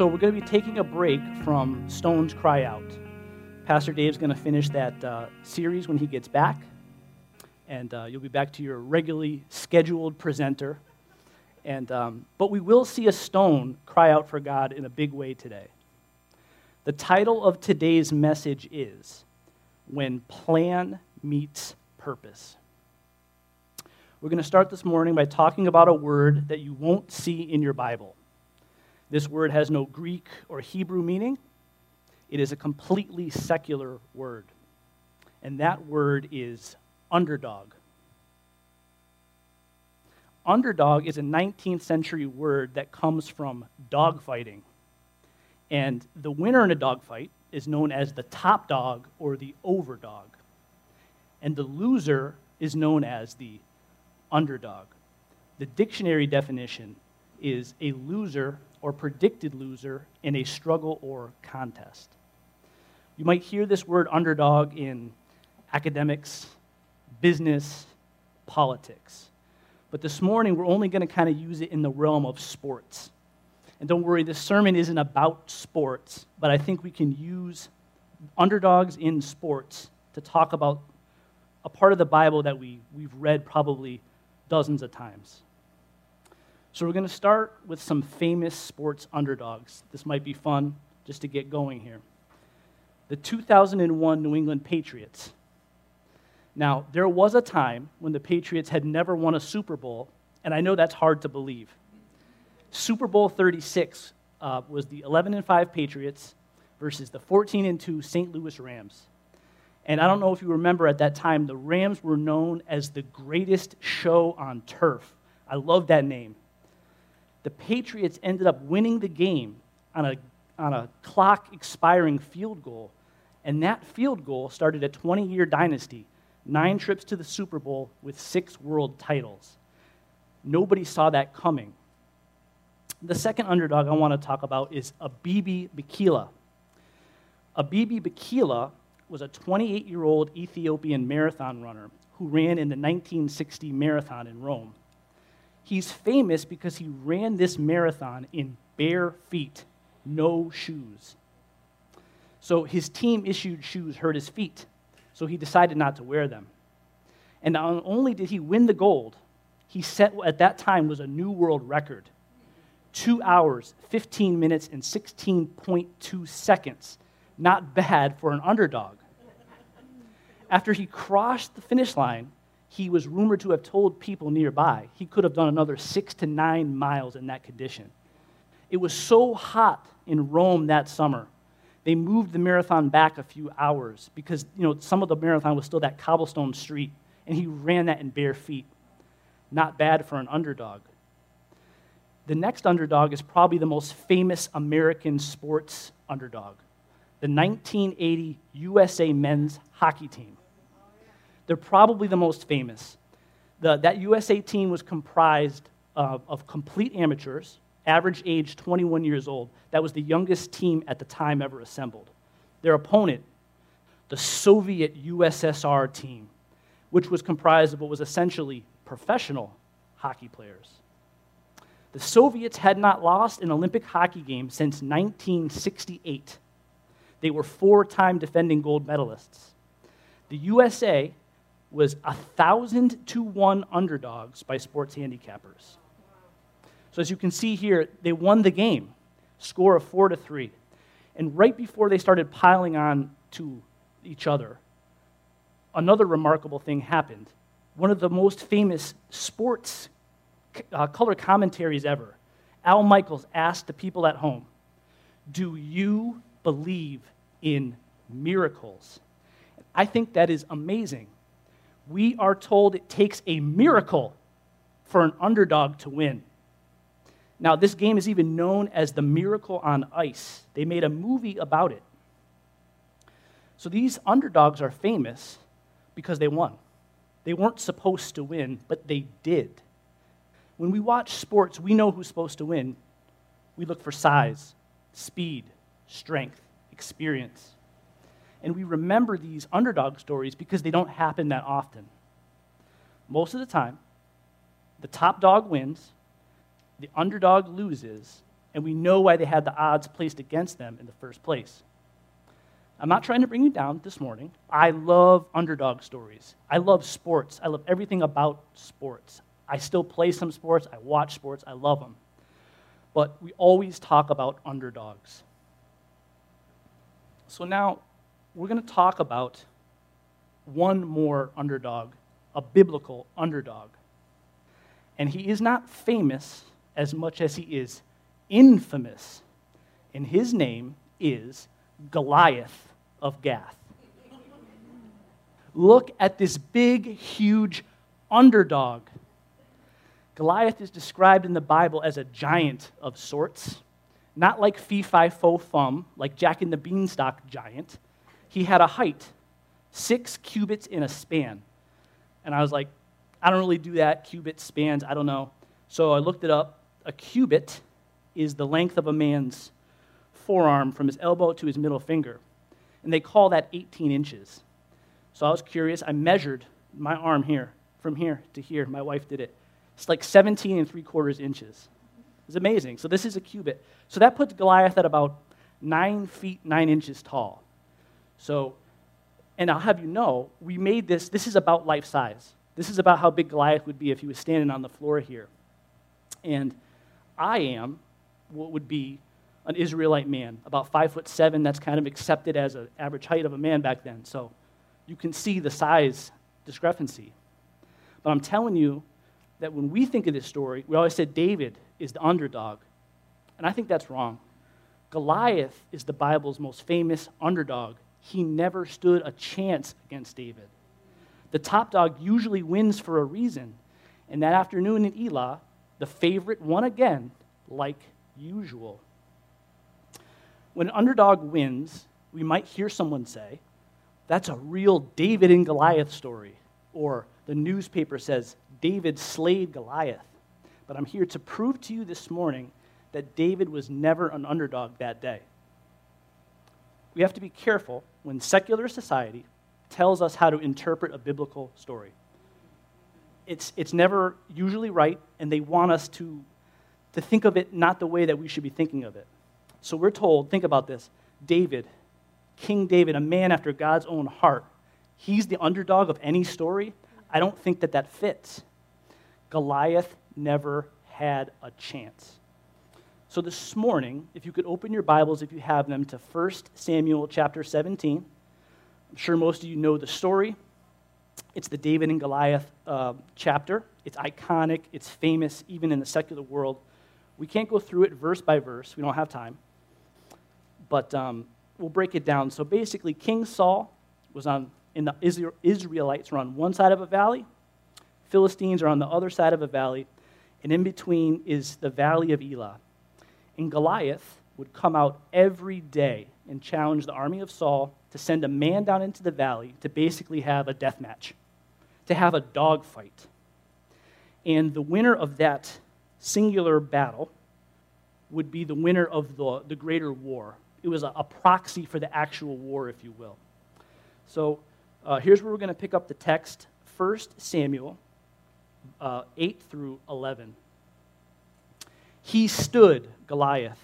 So we're going to be taking a break from Stones Cry Out. Pastor Dave's going to finish that uh, series when he gets back, and uh, you'll be back to your regularly scheduled presenter. And, um, but we will see a stone cry out for God in a big way today. The title of today's message is When Plan Meets Purpose. We're going to start this morning by talking about a word that you won't see in your Bible. This word has no Greek or Hebrew meaning, it is a completely secular word. And that word is underdog. Underdog is a 19th century word that comes from dogfighting. And the winner in a dogfight is known as the top dog or the overdog. And the loser is known as the underdog. The dictionary definition is a loser or predicted loser in a struggle or contest. You might hear this word underdog in academics, business, politics. But this morning, we're only going to kind of use it in the realm of sports. And don't worry, this sermon isn't about sports, but I think we can use underdogs in sports to talk about a part of the Bible that we, we've read probably dozens of times. So we're going to start with some famous sports underdogs. This might be fun just to get going here. The 2001 New England Patriots. Now, there was a time when the Patriots had never won a Super Bowl, and I know that's hard to believe. Super Bowl 36 uh, was the 11 and 5 Patriots versus the 14 and 2 St. Louis Rams. And I don't know if you remember at that time, the Rams were known as the greatest show on turf. I love that name the Patriots ended up winning the game on a, on a clock expiring field goal. And that field goal started a 20 year dynasty, nine trips to the Super Bowl with six world titles. Nobody saw that coming. The second underdog I want to talk about is Abebe Bikila. Abebe Bikila was a 28 year old Ethiopian marathon runner who ran in the 1960 marathon in Rome. He's famous because he ran this marathon in bare feet, no shoes. So his team issued shoes hurt his feet, so he decided not to wear them. And not only did he win the gold, he set at that time was a new world record. 2 hours, 15 minutes and 16.2 seconds. Not bad for an underdog. After he crossed the finish line, he was rumored to have told people nearby he could have done another six to nine miles in that condition. It was so hot in Rome that summer. They moved the marathon back a few hours because you know some of the marathon was still that cobblestone street, and he ran that in bare feet. Not bad for an underdog. The next underdog is probably the most famous American sports underdog the 1980 USA men's hockey team. They're probably the most famous. The, that USA team was comprised of, of complete amateurs, average age 21 years old. That was the youngest team at the time ever assembled. Their opponent, the Soviet USSR team, which was comprised of what was essentially professional hockey players. The Soviets had not lost an Olympic hockey game since 1968. They were four time defending gold medalists. The USA was a thousand to one underdogs by sports handicappers. So as you can see here, they won the game, score of four to three. And right before they started piling on to each other, another remarkable thing happened. One of the most famous sports uh, color commentaries ever, Al Michaels asked the people at home, Do you believe in miracles? I think that is amazing we are told it takes a miracle for an underdog to win. Now, this game is even known as the Miracle on Ice. They made a movie about it. So these underdogs are famous because they won. They weren't supposed to win, but they did. When we watch sports, we know who's supposed to win. We look for size, speed, strength, experience and we remember these underdog stories because they don't happen that often. Most of the time, the top dog wins, the underdog loses, and we know why they had the odds placed against them in the first place. I'm not trying to bring you down this morning. I love underdog stories. I love sports. I love everything about sports. I still play some sports. I watch sports. I love them. But we always talk about underdogs. So now we're going to talk about one more underdog, a biblical underdog. And he is not famous as much as he is infamous. And his name is Goliath of Gath. Look at this big, huge underdog. Goliath is described in the Bible as a giant of sorts, not like fee fi fo fum, like Jack and the Beanstalk giant. He had a height, six cubits in a span. And I was like, I don't really do that, cubit spans, I don't know. So I looked it up. A cubit is the length of a man's forearm from his elbow to his middle finger and they call that 18 inches. So I was curious. I measured my arm here, from here to here. My wife did it. It's like 17 and three quarters inches. It's amazing. So this is a cubit. So that puts Goliath at about nine feet, nine inches tall. So, and I'll have you know, we made this, this is about life size. This is about how big Goliath would be if he was standing on the floor here. And I am what would be an Israelite man, about five foot seven. That's kind of accepted as an average height of a man back then. So you can see the size discrepancy. But I'm telling you that when we think of this story, we always said David is the underdog. And I think that's wrong. Goliath is the Bible's most famous underdog. He never stood a chance against David. The top dog usually wins for a reason. And that afternoon in Elah, the favorite won again, like usual. When an underdog wins, we might hear someone say, that's a real David and Goliath story. Or the newspaper says, David slayed Goliath. But I'm here to prove to you this morning that David was never an underdog that day. We have to be careful when secular society tells us how to interpret a biblical story. It's, it's never usually right, and they want us to, to think of it not the way that we should be thinking of it. So we're told, think about this David, King David, a man after God's own heart, he's the underdog of any story. I don't think that that fits. Goliath never had a chance. So this morning, if you could open your Bibles, if you have them, to 1 Samuel chapter 17. I'm sure most of you know the story. It's the David and Goliath uh, chapter. It's iconic, it's famous, even in the secular world. We can't go through it verse by verse, we don't have time but um, we'll break it down. So basically, King Saul was on, in the Israelites were on one side of a valley, Philistines are on the other side of a valley, and in between is the valley of Elah. And Goliath would come out every day and challenge the army of Saul to send a man down into the valley to basically have a death match, to have a dogfight. And the winner of that singular battle would be the winner of the, the greater war, it was a, a proxy for the actual war, if you will. So uh, here's where we're going to pick up the text 1 Samuel uh, 8 through 11. He stood, Goliath,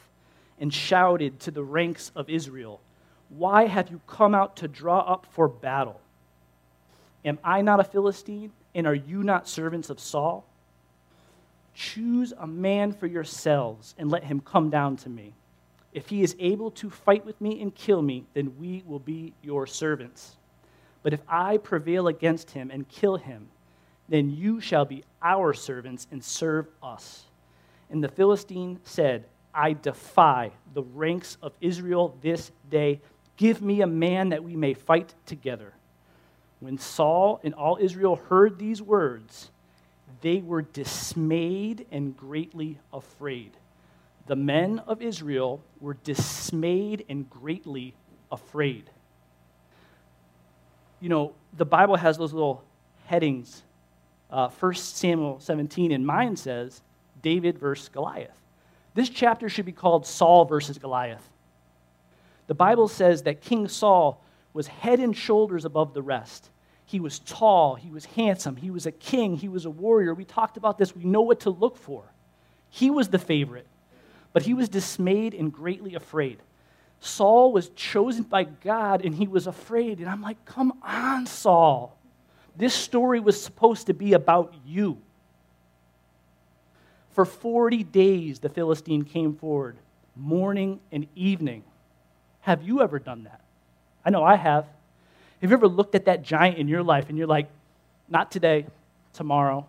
and shouted to the ranks of Israel, Why have you come out to draw up for battle? Am I not a Philistine, and are you not servants of Saul? Choose a man for yourselves and let him come down to me. If he is able to fight with me and kill me, then we will be your servants. But if I prevail against him and kill him, then you shall be our servants and serve us. And the Philistine said, I defy the ranks of Israel this day. Give me a man that we may fight together. When Saul and all Israel heard these words, they were dismayed and greatly afraid the men of Israel were dismayed and greatly afraid. You know, the Bible has those little headings. Uh, 1 Samuel 17 in mine says David versus Goliath. This chapter should be called Saul versus Goliath. The Bible says that King Saul was head and shoulders above the rest. He was tall, he was handsome, he was a king, he was a warrior. We talked about this, we know what to look for. He was the favorite. but he was dismayed and greatly afraid. Saul was chosen by God and he was afraid. And I'm like, come on, Saul. This story was supposed to be about you. For 40 days, the Philistine came forward, morning and evening. Have you ever done that? I know I have. Have you ever looked at that giant in your life and you're like, not today, tomorrow,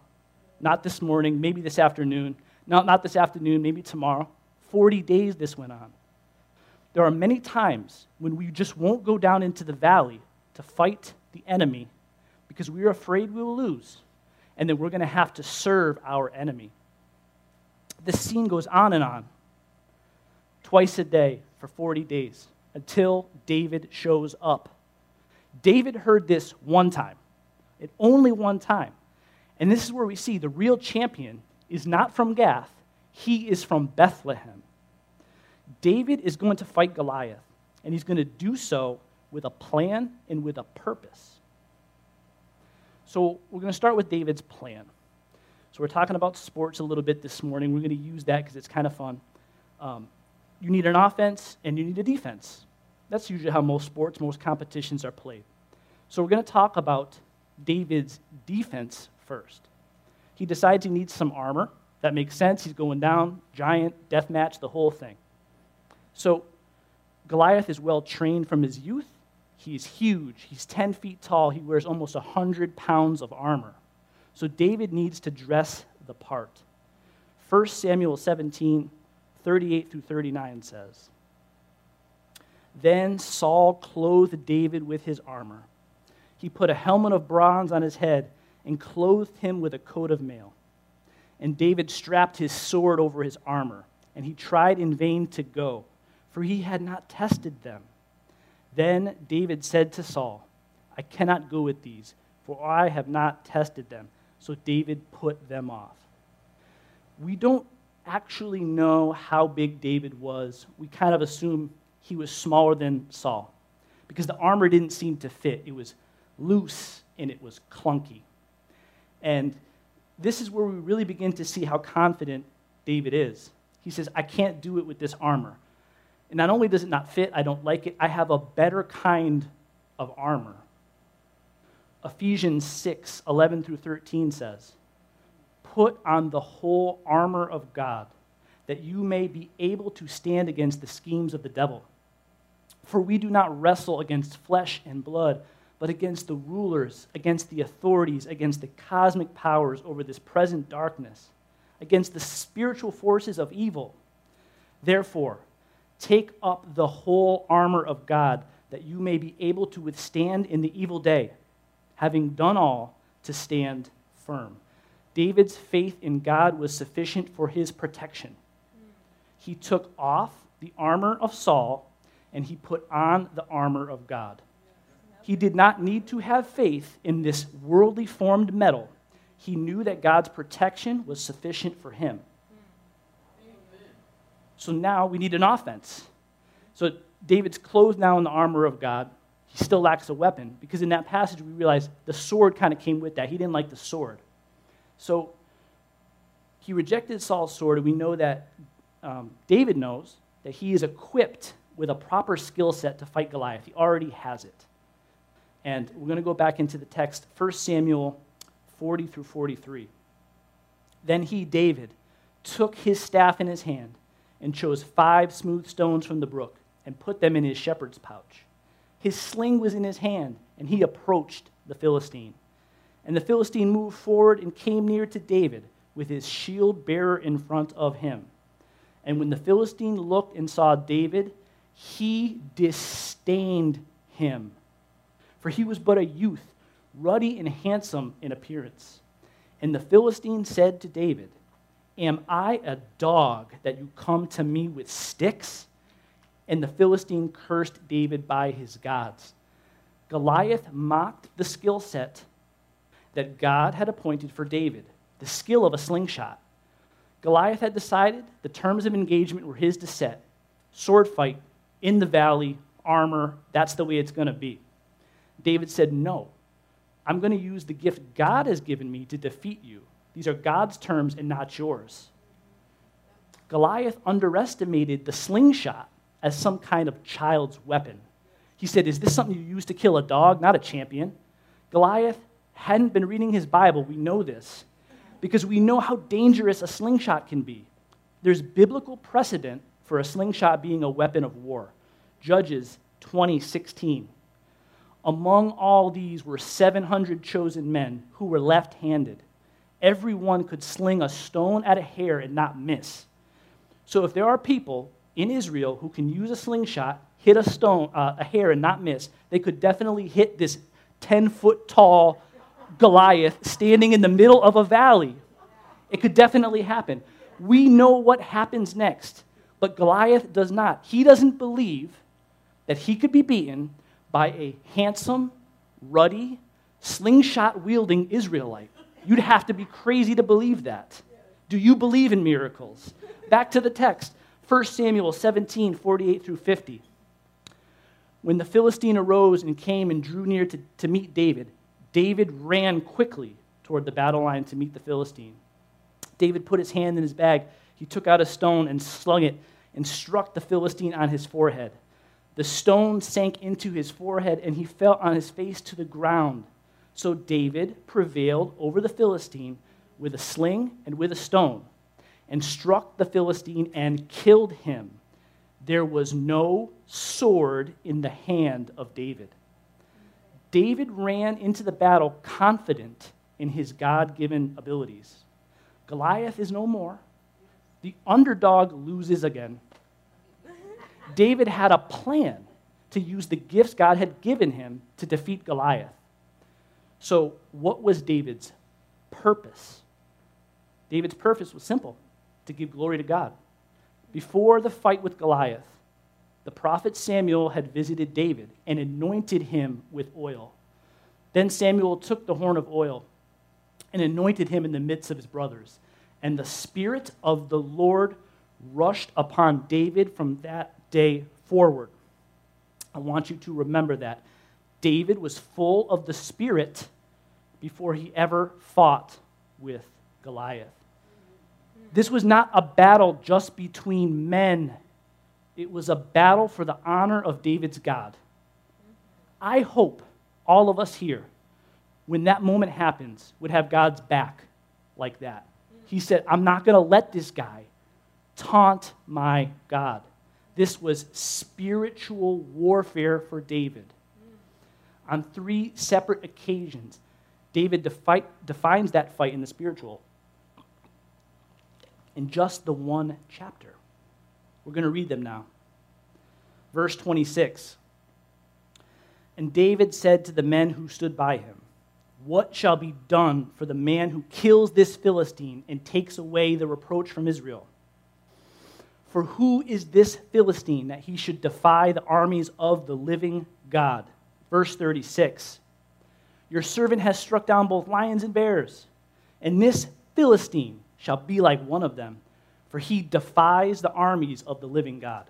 not this morning, maybe this afternoon, not, not this afternoon, maybe tomorrow? 40 days this went on. There are many times when we just won't go down into the valley to fight the enemy because we are afraid we will lose, and then we're going to have to serve our enemy. The scene goes on and on, twice a day for 40 days, until David shows up. David heard this one time, and only one time. And this is where we see the real champion is not from Gath, he is from Bethlehem. David is going to fight Goliath, and he's going to do so with a plan and with a purpose. So, we're going to start with David's plan. So, we're talking about sports a little bit this morning. We're going to use that because it's kind of fun. Um, you need an offense and you need a defense. That's usually how most sports, most competitions are played. So, we're going to talk about David's defense first. He decides he needs some armor. That makes sense. He's going down, giant, death match, the whole thing. So Goliath is well trained from his youth. He's huge. He's 10 feet tall. He wears almost 100 pounds of armor. So David needs to dress the part. 1 Samuel 17, 38 through 39 says Then Saul clothed David with his armor. He put a helmet of bronze on his head and clothed him with a coat of mail. And David strapped his sword over his armor, and he tried in vain to go for he had not tested them. Then David said to Saul, I cannot go with these, for I have not tested them. So David put them off. We don't actually know how big David was. We kind of assume he was smaller than Saul because the armor didn't seem to fit. It was loose and it was clunky. And this is where we really begin to see how confident David is. He says, I can't do it with this armor. And not only does it not fit, I don't like it, I have a better kind of armor. Ephesians 6 11 through 13 says, Put on the whole armor of God, that you may be able to stand against the schemes of the devil. For we do not wrestle against flesh and blood, but against the rulers, against the authorities, against the cosmic powers over this present darkness, against the spiritual forces of evil. Therefore, Take up the whole armor of God, that you may be able to withstand in the evil day, having done all to stand firm. David's faith in God was sufficient for his protection. He took off the armor of Saul and he put on the armor of God. He did not need to have faith in this worldly formed metal. He knew that God's protection was sufficient for him. So now we need an offense. So David's clothed now in the armor of God. He still lacks a weapon because in that passage we realize the sword kind of came with that. He didn't like the sword. So he rejected Saul's sword, and we know that um, David knows that he is equipped with a proper skill set to fight Goliath. He already has it. And we're going to go back into the text, 1 Samuel 40 through 43. Then he, David, took his staff in his hand and chose five smooth stones from the brook and put them in his shepherd's pouch. His sling was in his hand, and he approached the Philistine. And the Philistine moved forward and came near to David with his shield bearer in front of him. And when the Philistine looked and saw David, he disdained him, for he was but a youth, ruddy and handsome in appearance. And the Philistine said to David, Am I a dog that you come to me with sticks? And the Philistine cursed David by his gods. Goliath mocked the skill set that God had appointed for David, the skill of a slingshot. Goliath had decided the terms of engagement were his to set sword fight in the valley, armor, that's the way it's going to be. David said, No, I'm going to use the gift God has given me to defeat you. These are God's terms and not yours. Goliath underestimated the slingshot as some kind of child's weapon. He said, Is this something you use to kill a dog, not a champion? Goliath hadn't been reading his Bible. We know this because we know how dangerous a slingshot can be. There's biblical precedent for a slingshot being a weapon of war. Judges 2016. Among all these were 700 chosen men who were left handed. Everyone could sling a stone at a hare and not miss. So if there are people in Israel who can use a slingshot, hit a stone, uh, a hare, and not miss, they could definitely hit this 10 foot tall Goliath standing in the middle of a valley. It could definitely happen. We know what happens next, but Goliath does not. He doesn't believe that he could be beaten by a handsome, ruddy, slingshot wielding Israelite. You'd have to be crazy to believe that. Do you believe in miracles? Back to the text 1 Samuel 17 48 through 50. When the Philistine arose and came and drew near to, to meet David, David ran quickly toward the battle line to meet the Philistine. David put his hand in his bag. He took out a stone and slung it and struck the Philistine on his forehead. The stone sank into his forehead and he fell on his face to the ground. So David prevailed over the Philistine with a sling and with a stone and struck the Philistine and killed him. There was no sword in the hand of David. David ran into the battle confident in his God given abilities. Goliath is no more. The underdog loses again. David had a plan to use the gifts God had given him to defeat Goliath. So, what was David's purpose? David's purpose was simple to give glory to God. Before the fight with Goliath, the prophet Samuel had visited David and anointed him with oil. Then Samuel took the horn of oil and anointed him in the midst of his brothers. And the Spirit of the Lord rushed upon David from that day forward. I want you to remember that. David was full of the Spirit before he ever fought with Goliath. This was not a battle just between men it was a battle for the honor of David's God. I hope all of us here, when that moment happens, would have God's back like that. He said, I'm not going to let this guy taunt my God. This was spiritual warfare for David. On three separate occasions, David defi- defines that fight in the spiritual in just the one chapter. We're going to read them now. Verse 26. And David said to the men who stood by him, What shall be done for the man who kills this Philistine and takes away the reproach from Israel? For who is this Philistine that he should defy the armies of the living God? Verse 36 Your servant has struck down both lions and bears, and this Philistine shall be like one of them for he defies the armies of the living God.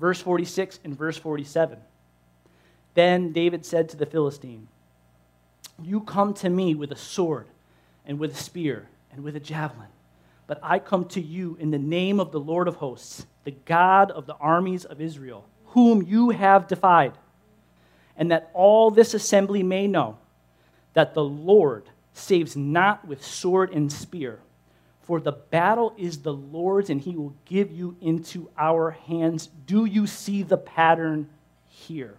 Verse 46 and verse 47. Then David said to the Philistine, You come to me with a sword and with a spear and with a javelin, but I come to you in the name of the Lord of hosts, the God of the armies of Israel, whom you have defied. And that all this assembly may know that the Lord saves not with sword and spear for the battle is the Lord's, and he will give you into our hands. Do you see the pattern here?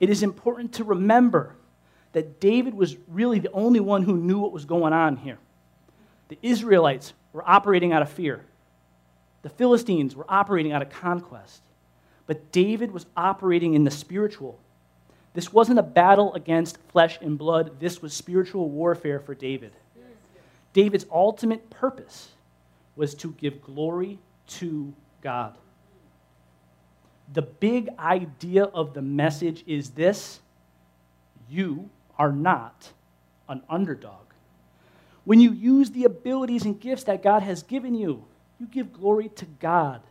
It is important to remember that David was really the only one who knew what was going on here. The Israelites were operating out of fear, the Philistines were operating out of conquest. But David was operating in the spiritual. This wasn't a battle against flesh and blood, this was spiritual warfare for David. David's ultimate purpose was to give glory to God. The big idea of the message is this you are not an underdog. When you use the abilities and gifts that God has given you, you give glory to God.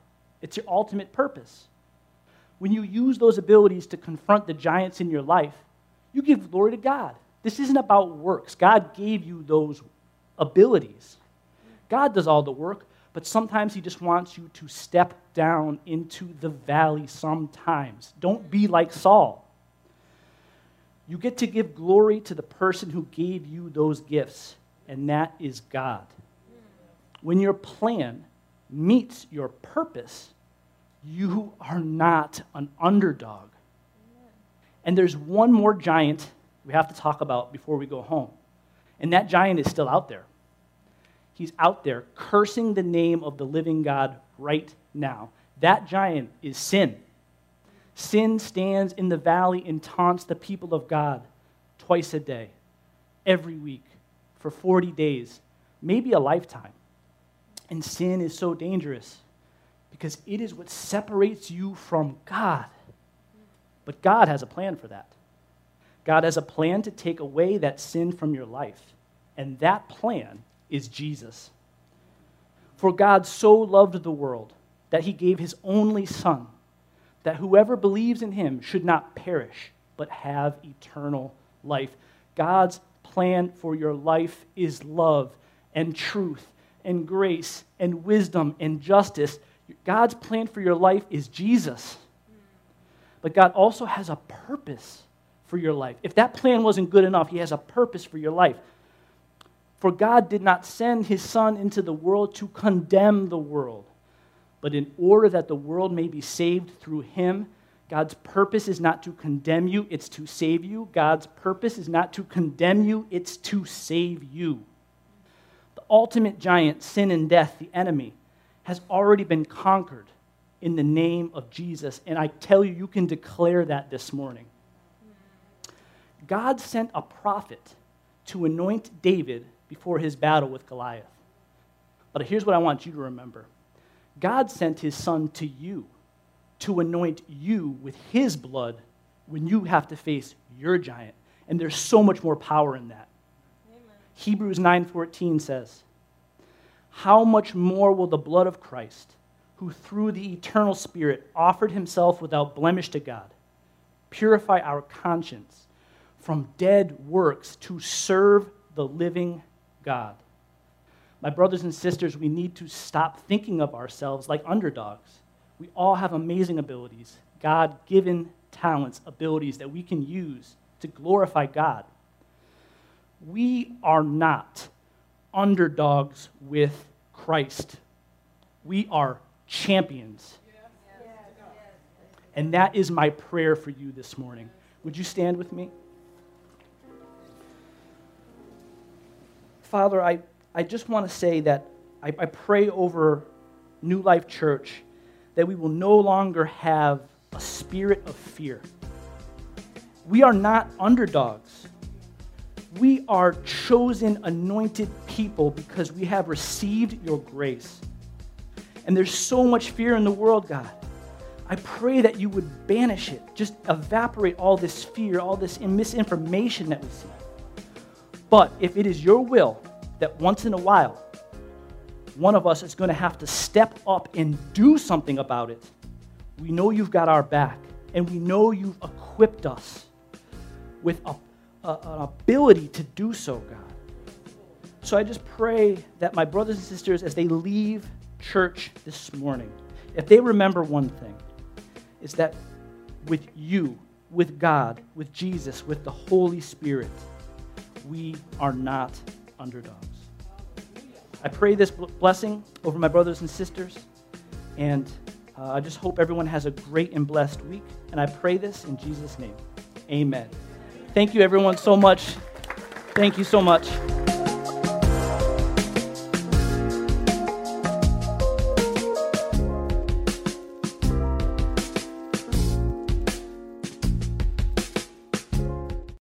It's your ultimate purpose. When you use those abilities to confront the giants in your life, you give glory to God. This isn't about works. God gave you those abilities. God does all the work, but sometimes He just wants you to step down into the valley sometimes. Don't be like Saul. You get to give glory to the person who gave you those gifts, and that is God. When your plan meets your purpose, you are not an underdog. And there's one more giant we have to talk about before we go home. And that giant is still out there. He's out there cursing the name of the living God right now. That giant is sin. Sin stands in the valley and taunts the people of God twice a day, every week, for 40 days, maybe a lifetime. And sin is so dangerous because it is what separates you from God. But God has a plan for that. God has a plan to take away that sin from your life. And that plan is Jesus. For God so loved the world that he gave his only Son, that whoever believes in him should not perish, but have eternal life. God's plan for your life is love and truth and grace and wisdom and justice. God's plan for your life is Jesus. But God also has a purpose for your life. If that plan wasn't good enough, He has a purpose for your life. For God did not send His Son into the world to condemn the world, but in order that the world may be saved through Him. God's purpose is not to condemn you, it's to save you. God's purpose is not to condemn you, it's to save you. The ultimate giant, sin and death, the enemy, has already been conquered in the name of Jesus. And I tell you, you can declare that this morning. God sent a prophet to anoint David before his battle with Goliath. But here's what I want you to remember God sent his son to you to anoint you with his blood when you have to face your giant. And there's so much more power in that. Amen. Hebrews 9:14 says, "How much more will the blood of Christ, who through the eternal spirit offered himself without blemish to God, purify our conscience from dead works to serve the living God?" My brothers and sisters, we need to stop thinking of ourselves like underdogs. We all have amazing abilities, God given talents, abilities that we can use to glorify God. We are not underdogs with Christ. We are champions. And that is my prayer for you this morning. Would you stand with me? Father, I, I just want to say that I, I pray over New Life Church that we will no longer have a spirit of fear. We are not underdogs. We are chosen, anointed people because we have received your grace. And there's so much fear in the world, God. I pray that you would banish it, just evaporate all this fear, all this misinformation that we see. But if it is your will that once in a while one of us is going to have to step up and do something about it. We know you've got our back, and we know you've equipped us with a, a, an ability to do so, God. So I just pray that my brothers and sisters, as they leave church this morning, if they remember one thing, is that with you, with God, with Jesus, with the Holy Spirit, we are not underdogs. I pray this blessing over my brothers and sisters, and uh, I just hope everyone has a great and blessed week. And I pray this in Jesus' name. Amen. Thank you, everyone, so much. Thank you so much.